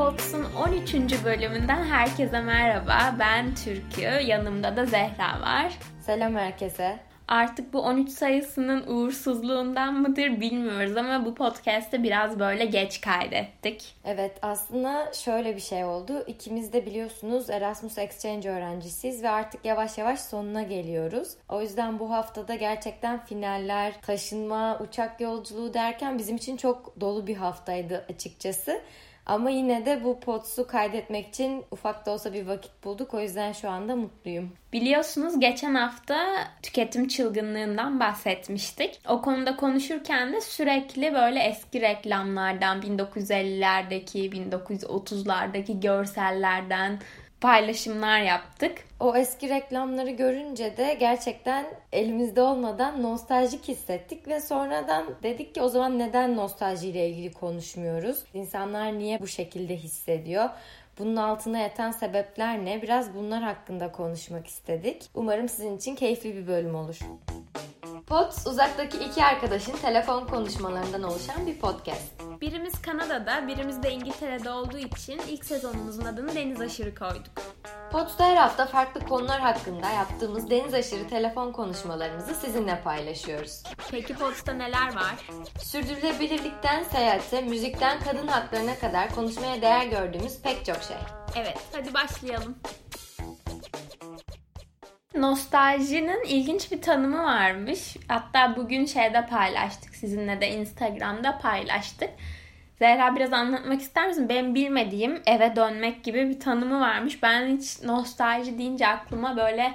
Pots'un 13. bölümünden herkese merhaba. Ben Türkü, yanımda da Zehra var. Selam herkese. Artık bu 13 sayısının uğursuzluğundan mıdır bilmiyoruz ama bu podcast'te biraz böyle geç kaydettik. Evet aslında şöyle bir şey oldu. İkimiz de biliyorsunuz Erasmus Exchange öğrencisiyiz ve artık yavaş yavaş sonuna geliyoruz. O yüzden bu haftada gerçekten finaller, taşınma, uçak yolculuğu derken bizim için çok dolu bir haftaydı açıkçası. Ama yine de bu potsu kaydetmek için ufak da olsa bir vakit bulduk. O yüzden şu anda mutluyum. Biliyorsunuz geçen hafta tüketim çılgınlığından bahsetmiştik. O konuda konuşurken de sürekli böyle eski reklamlardan 1950'lerdeki, 1930'lardaki görsellerden paylaşımlar yaptık. O eski reklamları görünce de gerçekten elimizde olmadan nostaljik hissettik ve sonradan dedik ki o zaman neden nostaljiyle ilgili konuşmuyoruz? İnsanlar niye bu şekilde hissediyor? Bunun altına yatan sebepler ne? Biraz bunlar hakkında konuşmak istedik. Umarım sizin için keyifli bir bölüm olur. Pots uzaktaki iki arkadaşın telefon konuşmalarından oluşan bir podcast. Birimiz Kanada'da, birimiz de İngiltere'de olduğu için ilk sezonumuzun adını Deniz Aşırı koyduk. Pots'ta her hafta farklı konular hakkında yaptığımız deniz aşırı telefon konuşmalarımızı sizinle paylaşıyoruz. Peki Pots'ta neler var? Sürdürülebilirlikten seyahate, müzikten kadın haklarına kadar konuşmaya değer gördüğümüz pek çok şey. Evet, hadi başlayalım. Nostaljinin ilginç bir tanımı varmış. Hatta bugün şeyde paylaştık sizinle de Instagram'da paylaştık. Zehra biraz anlatmak ister misin? Ben bilmediğim eve dönmek gibi bir tanımı varmış. Ben hiç nostalji deyince aklıma böyle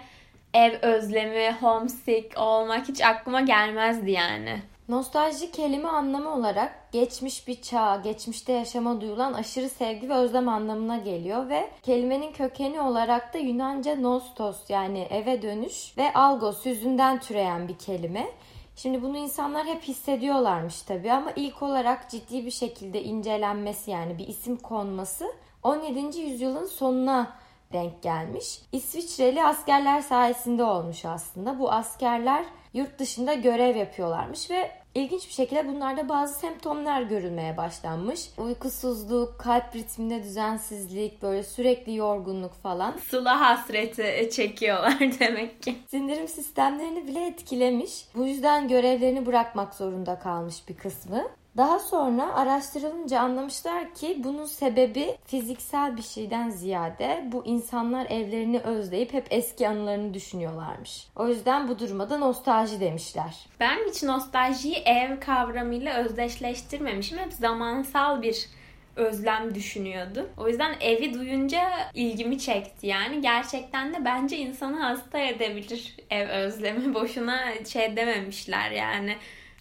ev özlemi, homesick olmak hiç aklıma gelmezdi yani. Nostalji kelime anlamı olarak geçmiş bir çağ, geçmişte yaşama duyulan aşırı sevgi ve özlem anlamına geliyor ve kelimenin kökeni olarak da Yunanca nostos yani eve dönüş ve algos yüzünden türeyen bir kelime. Şimdi bunu insanlar hep hissediyorlarmış tabii ama ilk olarak ciddi bir şekilde incelenmesi yani bir isim konması 17. yüzyılın sonuna denk gelmiş. İsviçreli askerler sayesinde olmuş aslında. Bu askerler yurt dışında görev yapıyorlarmış ve ilginç bir şekilde bunlarda bazı semptomlar görülmeye başlanmış. Uykusuzluk, kalp ritminde düzensizlik, böyle sürekli yorgunluk falan. Sıla hasreti çekiyorlar demek ki. Sindirim sistemlerini bile etkilemiş. Bu yüzden görevlerini bırakmak zorunda kalmış bir kısmı. Daha sonra araştırılınca anlamışlar ki bunun sebebi fiziksel bir şeyden ziyade bu insanlar evlerini özleyip hep eski anılarını düşünüyorlarmış. O yüzden bu duruma da nostalji demişler. Ben hiç nostaljiyi ev kavramıyla özdeşleştirmemişim. Hep zamansal bir özlem düşünüyordu. O yüzden evi duyunca ilgimi çekti yani. Gerçekten de bence insanı hasta edebilir ev özlemi. Boşuna şey dememişler yani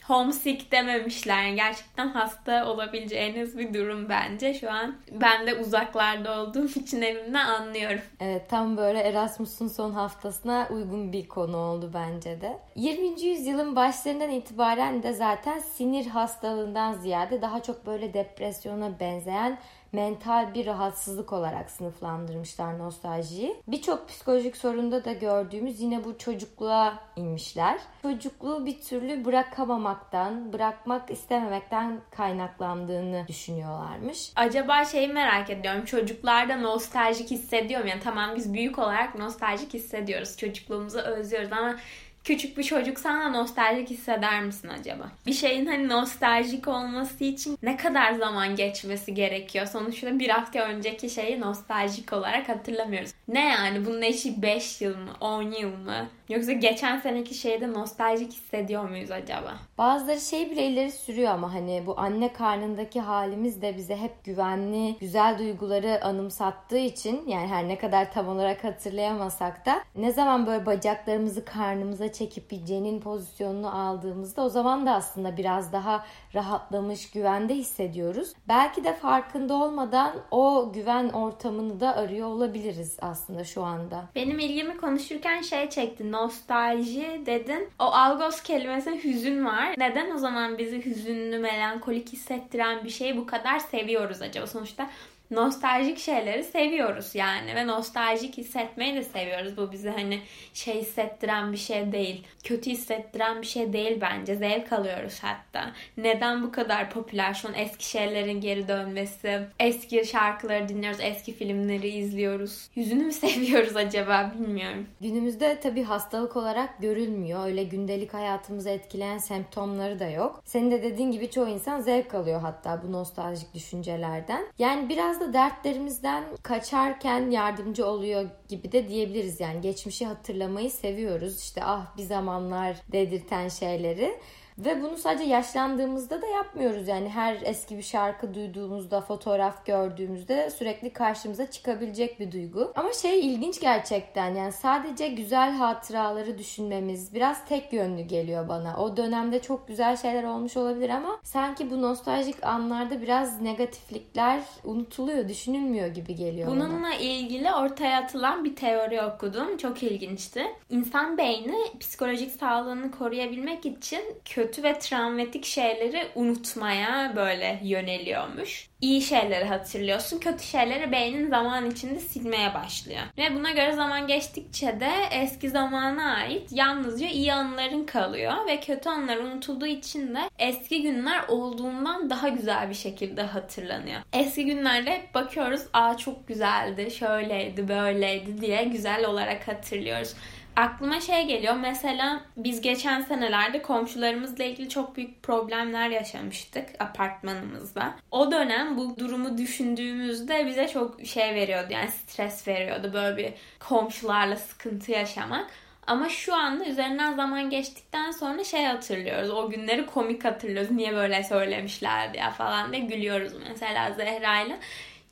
homesick dememişler. Gerçekten hasta olabileceğiniz bir durum bence. Şu an ben de uzaklarda olduğum için evimden anlıyorum. Evet tam böyle Erasmus'un son haftasına uygun bir konu oldu bence de. 20. yüzyılın başlarından itibaren de zaten sinir hastalığından ziyade daha çok böyle depresyona benzeyen mental bir rahatsızlık olarak sınıflandırmışlar nostaljiyi. Birçok psikolojik sorunda da gördüğümüz yine bu çocukluğa inmişler. Çocukluğu bir türlü bırakamamaktan, bırakmak istememekten kaynaklandığını düşünüyorlarmış. Acaba şeyi merak ediyorum. Çocuklarda nostaljik hissediyor mu? Yani tamam biz büyük olarak nostaljik hissediyoruz. Çocukluğumuzu özlüyoruz ama küçük bir çocuk sana nostaljik hisseder misin acaba? Bir şeyin hani nostaljik olması için ne kadar zaman geçmesi gerekiyor? Sonuçta bir hafta önceki şeyi nostaljik olarak hatırlamıyoruz. Ne yani bunun eşi 5 yıl mı? 10 yıl mı? Yoksa geçen seneki şeyde nostaljik hissediyor muyuz acaba? Bazıları şey bile ileri sürüyor ama hani bu anne karnındaki halimiz de bize hep güvenli, güzel duyguları anımsattığı için yani her ne kadar tam olarak hatırlayamasak da ne zaman böyle bacaklarımızı karnımıza çekip bir cenin pozisyonunu aldığımızda o zaman da aslında biraz daha rahatlamış, güvende hissediyoruz. Belki de farkında olmadan o güven ortamını da arıyor olabiliriz aslında şu anda. Benim ilgimi konuşurken şey çekti. Nostalji dedin. O algos kelimesinde hüzün var. Neden o zaman bizi hüzünlü, melankolik hissettiren bir şeyi bu kadar seviyoruz acaba? Sonuçta nostaljik şeyleri seviyoruz yani ve nostaljik hissetmeyi de seviyoruz. Bu bize hani şey hissettiren bir şey değil. Kötü hissettiren bir şey değil bence. Zevk alıyoruz hatta. Neden bu kadar popüler şu an eski şeylerin geri dönmesi? Eski şarkıları dinliyoruz, eski filmleri izliyoruz. Yüzünü mü seviyoruz acaba bilmiyorum. Günümüzde tabii hastalık olarak görülmüyor. Öyle gündelik hayatımızı etkileyen semptomları da yok. Senin de dediğin gibi çoğu insan zevk alıyor hatta bu nostaljik düşüncelerden. Yani biraz da dertlerimizden kaçarken yardımcı oluyor gibi de diyebiliriz. Yani geçmişi hatırlamayı seviyoruz. İşte ah bir zamanlar dedirten şeyleri. Ve bunu sadece yaşlandığımızda da yapmıyoruz. Yani her eski bir şarkı duyduğumuzda, fotoğraf gördüğümüzde sürekli karşımıza çıkabilecek bir duygu. Ama şey ilginç gerçekten. Yani sadece güzel hatıraları düşünmemiz biraz tek yönlü geliyor bana. O dönemde çok güzel şeyler olmuş olabilir ama sanki bu nostaljik anlarda biraz negatiflikler unutuluyor, düşünülmüyor gibi geliyor Bununla bana. ilgili ortaya atılan bir teori okudum. Çok ilginçti. İnsan beyni psikolojik sağlığını koruyabilmek için kötü kötü ve travmatik şeyleri unutmaya böyle yöneliyormuş. İyi şeyleri hatırlıyorsun, kötü şeyleri beynin zaman içinde silmeye başlıyor. Ve buna göre zaman geçtikçe de eski zamana ait yalnızca iyi anıların kalıyor ve kötü anılar unutulduğu için de eski günler olduğundan daha güzel bir şekilde hatırlanıyor. Eski günlerde bakıyoruz, aa çok güzeldi, şöyleydi, böyleydi diye güzel olarak hatırlıyoruz aklıma şey geliyor. Mesela biz geçen senelerde komşularımızla ilgili çok büyük problemler yaşamıştık apartmanımızda. O dönem bu durumu düşündüğümüzde bize çok şey veriyordu. Yani stres veriyordu böyle bir komşularla sıkıntı yaşamak. Ama şu anda üzerinden zaman geçtikten sonra şey hatırlıyoruz. O günleri komik hatırlıyoruz. Niye böyle söylemişlerdi ya falan diye gülüyoruz mesela Zehra'yla.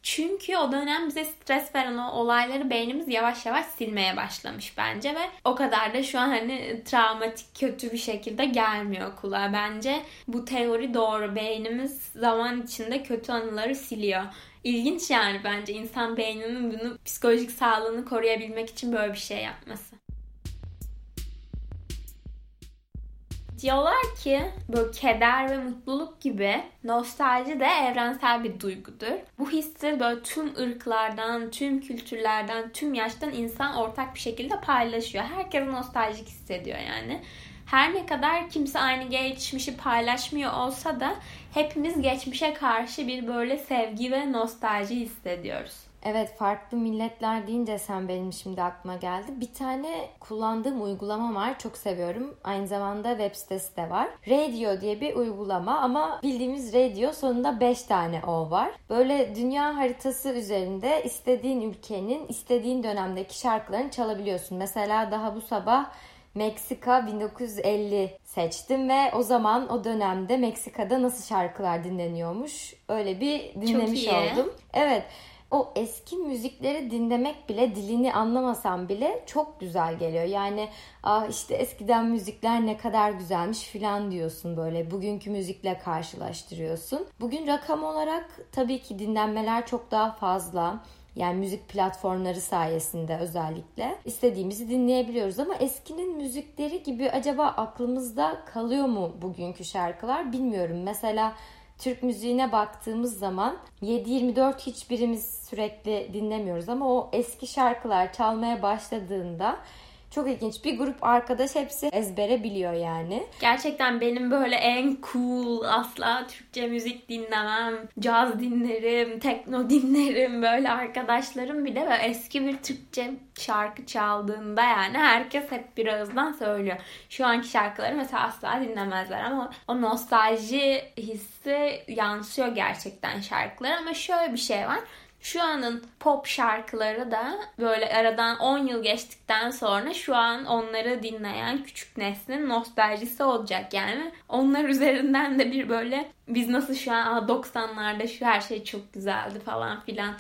Çünkü o dönem bize stres veren o olayları beynimiz yavaş yavaş silmeye başlamış bence ve o kadar da şu an hani travmatik kötü bir şekilde gelmiyor kulağa. Bence bu teori doğru. Beynimiz zaman içinde kötü anıları siliyor. İlginç yani bence insan beyninin bunu psikolojik sağlığını koruyabilmek için böyle bir şey yapması. Diyorlar ki bu keder ve mutluluk gibi nostalji de evrensel bir duygudur. Bu hissi böyle tüm ırklardan, tüm kültürlerden, tüm yaştan insan ortak bir şekilde paylaşıyor. Herkes nostaljik hissediyor yani. Her ne kadar kimse aynı geçmişi paylaşmıyor olsa da hepimiz geçmişe karşı bir böyle sevgi ve nostalji hissediyoruz. Evet farklı milletler deyince sen benim şimdi aklıma geldi. Bir tane kullandığım uygulama var. Çok seviyorum. Aynı zamanda web sitesi de var. Radio diye bir uygulama ama bildiğimiz radio sonunda 5 tane O var. Böyle dünya haritası üzerinde istediğin ülkenin istediğin dönemdeki şarkılarını çalabiliyorsun. Mesela daha bu sabah Meksika 1950 seçtim ve o zaman o dönemde Meksika'da nasıl şarkılar dinleniyormuş öyle bir dinlemiş oldum. Evet o eski müzikleri dinlemek bile dilini anlamasam bile çok güzel geliyor. Yani ah işte eskiden müzikler ne kadar güzelmiş filan diyorsun böyle bugünkü müzikle karşılaştırıyorsun. Bugün rakam olarak tabii ki dinlenmeler çok daha fazla. Yani müzik platformları sayesinde özellikle istediğimizi dinleyebiliyoruz ama eskinin müzikleri gibi acaba aklımızda kalıyor mu bugünkü şarkılar bilmiyorum. Mesela Türk müziğine baktığımız zaman 7-24 hiçbirimiz sürekli dinlemiyoruz ama o eski şarkılar çalmaya başladığında çok ilginç. Bir grup arkadaş hepsi ezbere biliyor yani. Gerçekten benim böyle en cool asla Türkçe müzik dinlemem. Caz dinlerim, tekno dinlerim. Böyle arkadaşlarım bile ve eski bir Türkçe şarkı çaldığında yani herkes hep bir ağızdan söylüyor. Şu anki şarkıları mesela asla dinlemezler ama o nostalji hissi yansıyor gerçekten şarkılar ama şöyle bir şey var. Şu anın pop şarkıları da böyle aradan 10 yıl geçtikten sonra şu an onları dinleyen küçük neslin nostaljisi olacak yani. Onlar üzerinden de bir böyle biz nasıl şu an 90'larda şu her şey çok güzeldi falan filan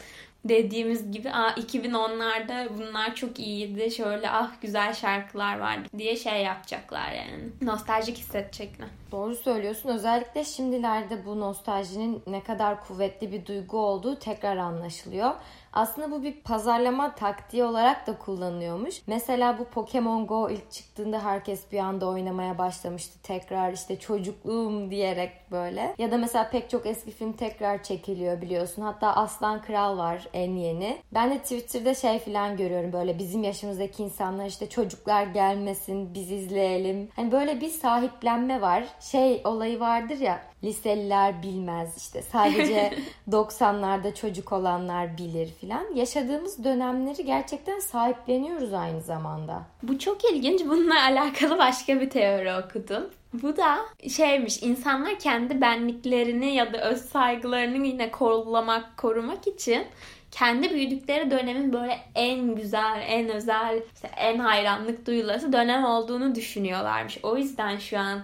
dediğimiz gibi Aa, 2010'larda bunlar çok iyiydi. Şöyle ah güzel şarkılar vardı diye şey yapacaklar yani. Nostaljik hissedecekler. Doğru söylüyorsun. Özellikle şimdilerde bu nostaljinin ne kadar kuvvetli bir duygu olduğu tekrar anlaşılıyor. Aslında bu bir pazarlama taktiği olarak da kullanıyormuş. Mesela bu Pokemon Go ilk çıktığında herkes bir anda oynamaya başlamıştı. Tekrar işte çocukluğum diyerek böyle. Ya da mesela pek çok eski film tekrar çekiliyor biliyorsun. Hatta Aslan Kral var en yeni. Ben de Twitter'da şey falan görüyorum böyle bizim yaşımızdaki insanlar işte çocuklar gelmesin biz izleyelim. Hani böyle bir sahiplenme var. Şey olayı vardır ya liseliler bilmez işte sadece 90'larda çocuk olanlar bilir filan. Yaşadığımız dönemleri gerçekten sahipleniyoruz aynı zamanda. Bu çok ilginç. Bununla alakalı başka bir teori okudum. Bu da şeymiş insanlar kendi benliklerini ya da öz saygılarını yine kollamak, korumak için kendi büyüdükleri dönemin böyle en güzel, en özel, işte en hayranlık duyulası dönem olduğunu düşünüyorlarmış. O yüzden şu an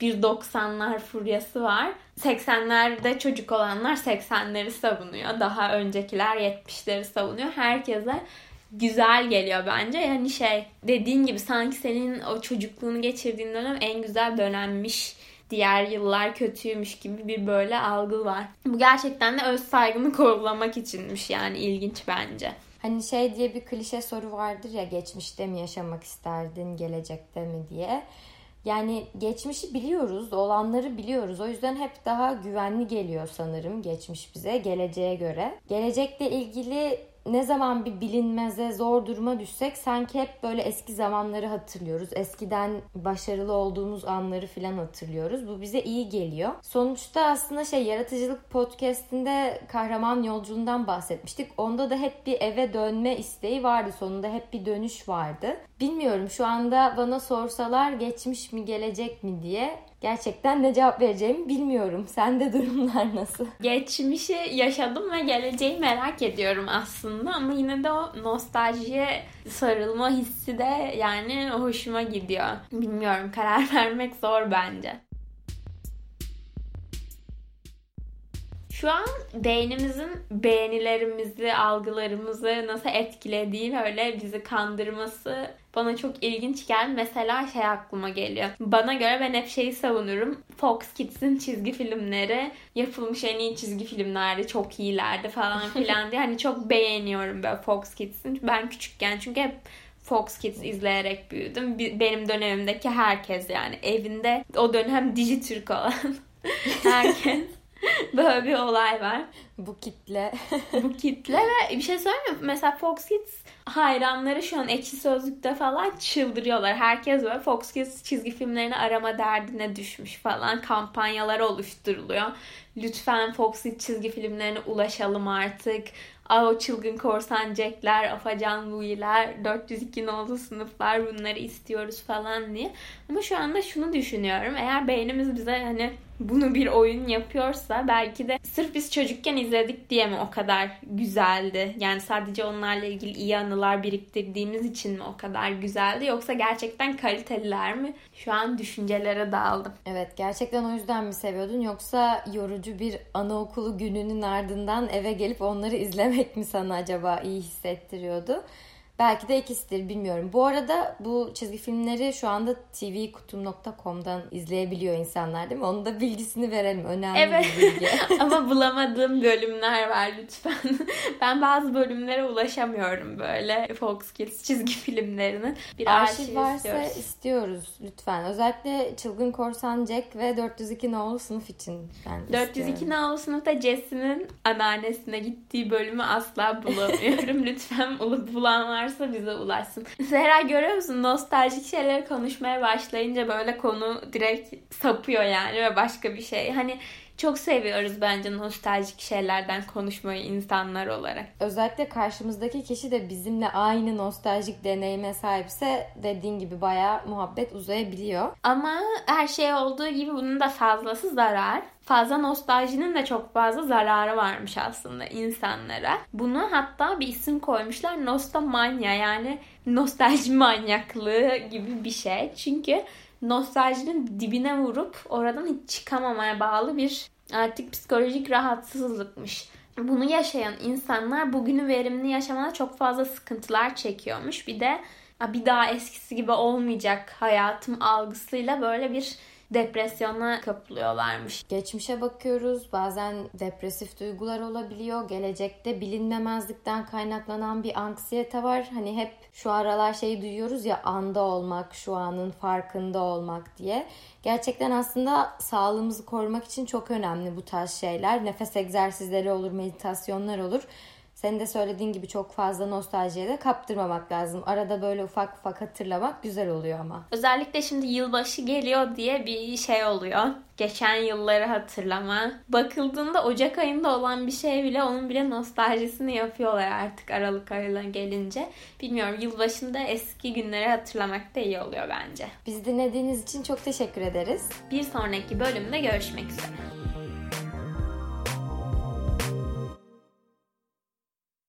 bir 90'lar furyası var. 80'lerde çocuk olanlar 80'leri savunuyor. Daha öncekiler 70'leri savunuyor. Herkese güzel geliyor bence. Yani şey dediğin gibi sanki senin o çocukluğunu geçirdiğin dönem en güzel dönemmiş. Diğer yıllar kötüymüş gibi bir böyle algı var. Bu gerçekten de öz saygını korulamak içinmiş yani ilginç bence. Hani şey diye bir klişe soru vardır ya geçmişte mi yaşamak isterdin gelecekte mi diye. Yani geçmişi biliyoruz, olanları biliyoruz. O yüzden hep daha güvenli geliyor sanırım geçmiş bize geleceğe göre. Gelecekle ilgili ne zaman bir bilinmeze zor duruma düşsek sanki hep böyle eski zamanları hatırlıyoruz. Eskiden başarılı olduğumuz anları falan hatırlıyoruz. Bu bize iyi geliyor. Sonuçta aslında şey yaratıcılık podcastinde kahraman yolculuğundan bahsetmiştik. Onda da hep bir eve dönme isteği vardı. Sonunda hep bir dönüş vardı. Bilmiyorum şu anda bana sorsalar geçmiş mi gelecek mi diye gerçekten ne cevap vereceğimi bilmiyorum. Sende durumlar nasıl? Geçmişi yaşadım ve geleceği merak ediyorum aslında ama yine de o nostaljiye sarılma hissi de yani hoşuma gidiyor. Bilmiyorum karar vermek zor bence. Şu an beynimizin beğenilerimizi, algılarımızı nasıl etkilediği öyle bizi kandırması bana çok ilginç geldi. Mesela şey aklıma geliyor. Bana göre ben hep şeyi savunurum. Fox Kids'in çizgi filmleri yapılmış en iyi çizgi filmlerdi. Çok iyilerdi falan filan diye. Hani çok beğeniyorum böyle Fox Kids'in. Ben küçükken çünkü hep Fox Kids izleyerek büyüdüm. Benim dönemimdeki herkes yani evinde o dönem Dijitürk olan herkes Böyle bir olay var. Bu kitle. Bu kitle ve bir şey söyleyeyim mi? Mesela Fox Kids hayranları şu an ekşi sözlükte falan çıldırıyorlar. Herkes böyle Fox Kids çizgi filmlerini arama derdine düşmüş falan. Kampanyalar oluşturuluyor. Lütfen Fox Kids çizgi filmlerine ulaşalım artık. Aa, o çılgın korsan Jack'ler, Afacan Louis'ler, 402 nolu sınıflar bunları istiyoruz falan diye. Ama şu anda şunu düşünüyorum. Eğer beynimiz bize hani bunu bir oyun yapıyorsa belki de sırf biz çocukken izledik diye mi o kadar güzeldi? Yani sadece onlarla ilgili iyi anılar biriktirdiğimiz için mi o kadar güzeldi? Yoksa gerçekten kaliteliler mi? Şu an düşüncelere daldım. Evet gerçekten o yüzden mi seviyordun? Yoksa yorucu bir anaokulu gününün ardından eve gelip onları izlemek mi sana acaba iyi hissettiriyordu? Belki de ikisidir bilmiyorum. Bu arada bu çizgi filmleri şu anda tvkutum.com'dan izleyebiliyor insanlar değil mi? Onun da bilgisini verelim. Önemli evet. bir bilgi. Ama bulamadığım bölümler var lütfen. ben bazı bölümlere ulaşamıyorum böyle Fox Kids çizgi filmlerinin. Bir arşiv, varsa istiyoruz. istiyoruz lütfen. Özellikle Çılgın Korsan Jack ve 402 Nolu sınıf için ben 402 istiyorum. Nolu sınıfta Jesse'nin anneannesine gittiği bölümü asla bulamıyorum. lütfen bulan varsa bize ulaşsın. Zehra görüyor musun? Nostaljik şeyleri konuşmaya başlayınca böyle konu direkt sapıyor yani ve başka bir şey. Hani çok seviyoruz bence nostaljik şeylerden konuşmayı insanlar olarak. Özellikle karşımızdaki kişi de bizimle aynı nostaljik deneyime sahipse dediğin gibi bayağı muhabbet uzayabiliyor. Ama her şey olduğu gibi bunun da fazlası zarar. Fazla nostaljinin de çok fazla zararı varmış aslında insanlara. Bunu hatta bir isim koymuşlar nostalmanya yani nostalji manyaklığı gibi bir şey. Çünkü nostaljinin dibine vurup oradan hiç çıkamamaya bağlı bir artık psikolojik rahatsızlıkmış. Bunu yaşayan insanlar bugünü verimli yaşamada çok fazla sıkıntılar çekiyormuş. Bir de bir daha eskisi gibi olmayacak hayatım algısıyla böyle bir depresyona kapılıyorlarmış. Geçmişe bakıyoruz. Bazen depresif duygular olabiliyor. Gelecekte bilinmemezlikten kaynaklanan bir anksiyete var. Hani hep şu aralar şeyi duyuyoruz ya anda olmak, şu anın farkında olmak diye. Gerçekten aslında sağlığımızı korumak için çok önemli bu tarz şeyler. Nefes egzersizleri olur, meditasyonlar olur. Senin de söylediğin gibi çok fazla nostaljiye de kaptırmamak lazım. Arada böyle ufak ufak hatırlamak güzel oluyor ama. Özellikle şimdi yılbaşı geliyor diye bir şey oluyor. Geçen yılları hatırlama. Bakıldığında Ocak ayında olan bir şey bile onun bile nostaljisini yapıyorlar artık Aralık ayına gelince. Bilmiyorum yılbaşında eski günleri hatırlamak da iyi oluyor bence. Biz dinlediğiniz için çok teşekkür ederiz. Bir sonraki bölümde görüşmek üzere.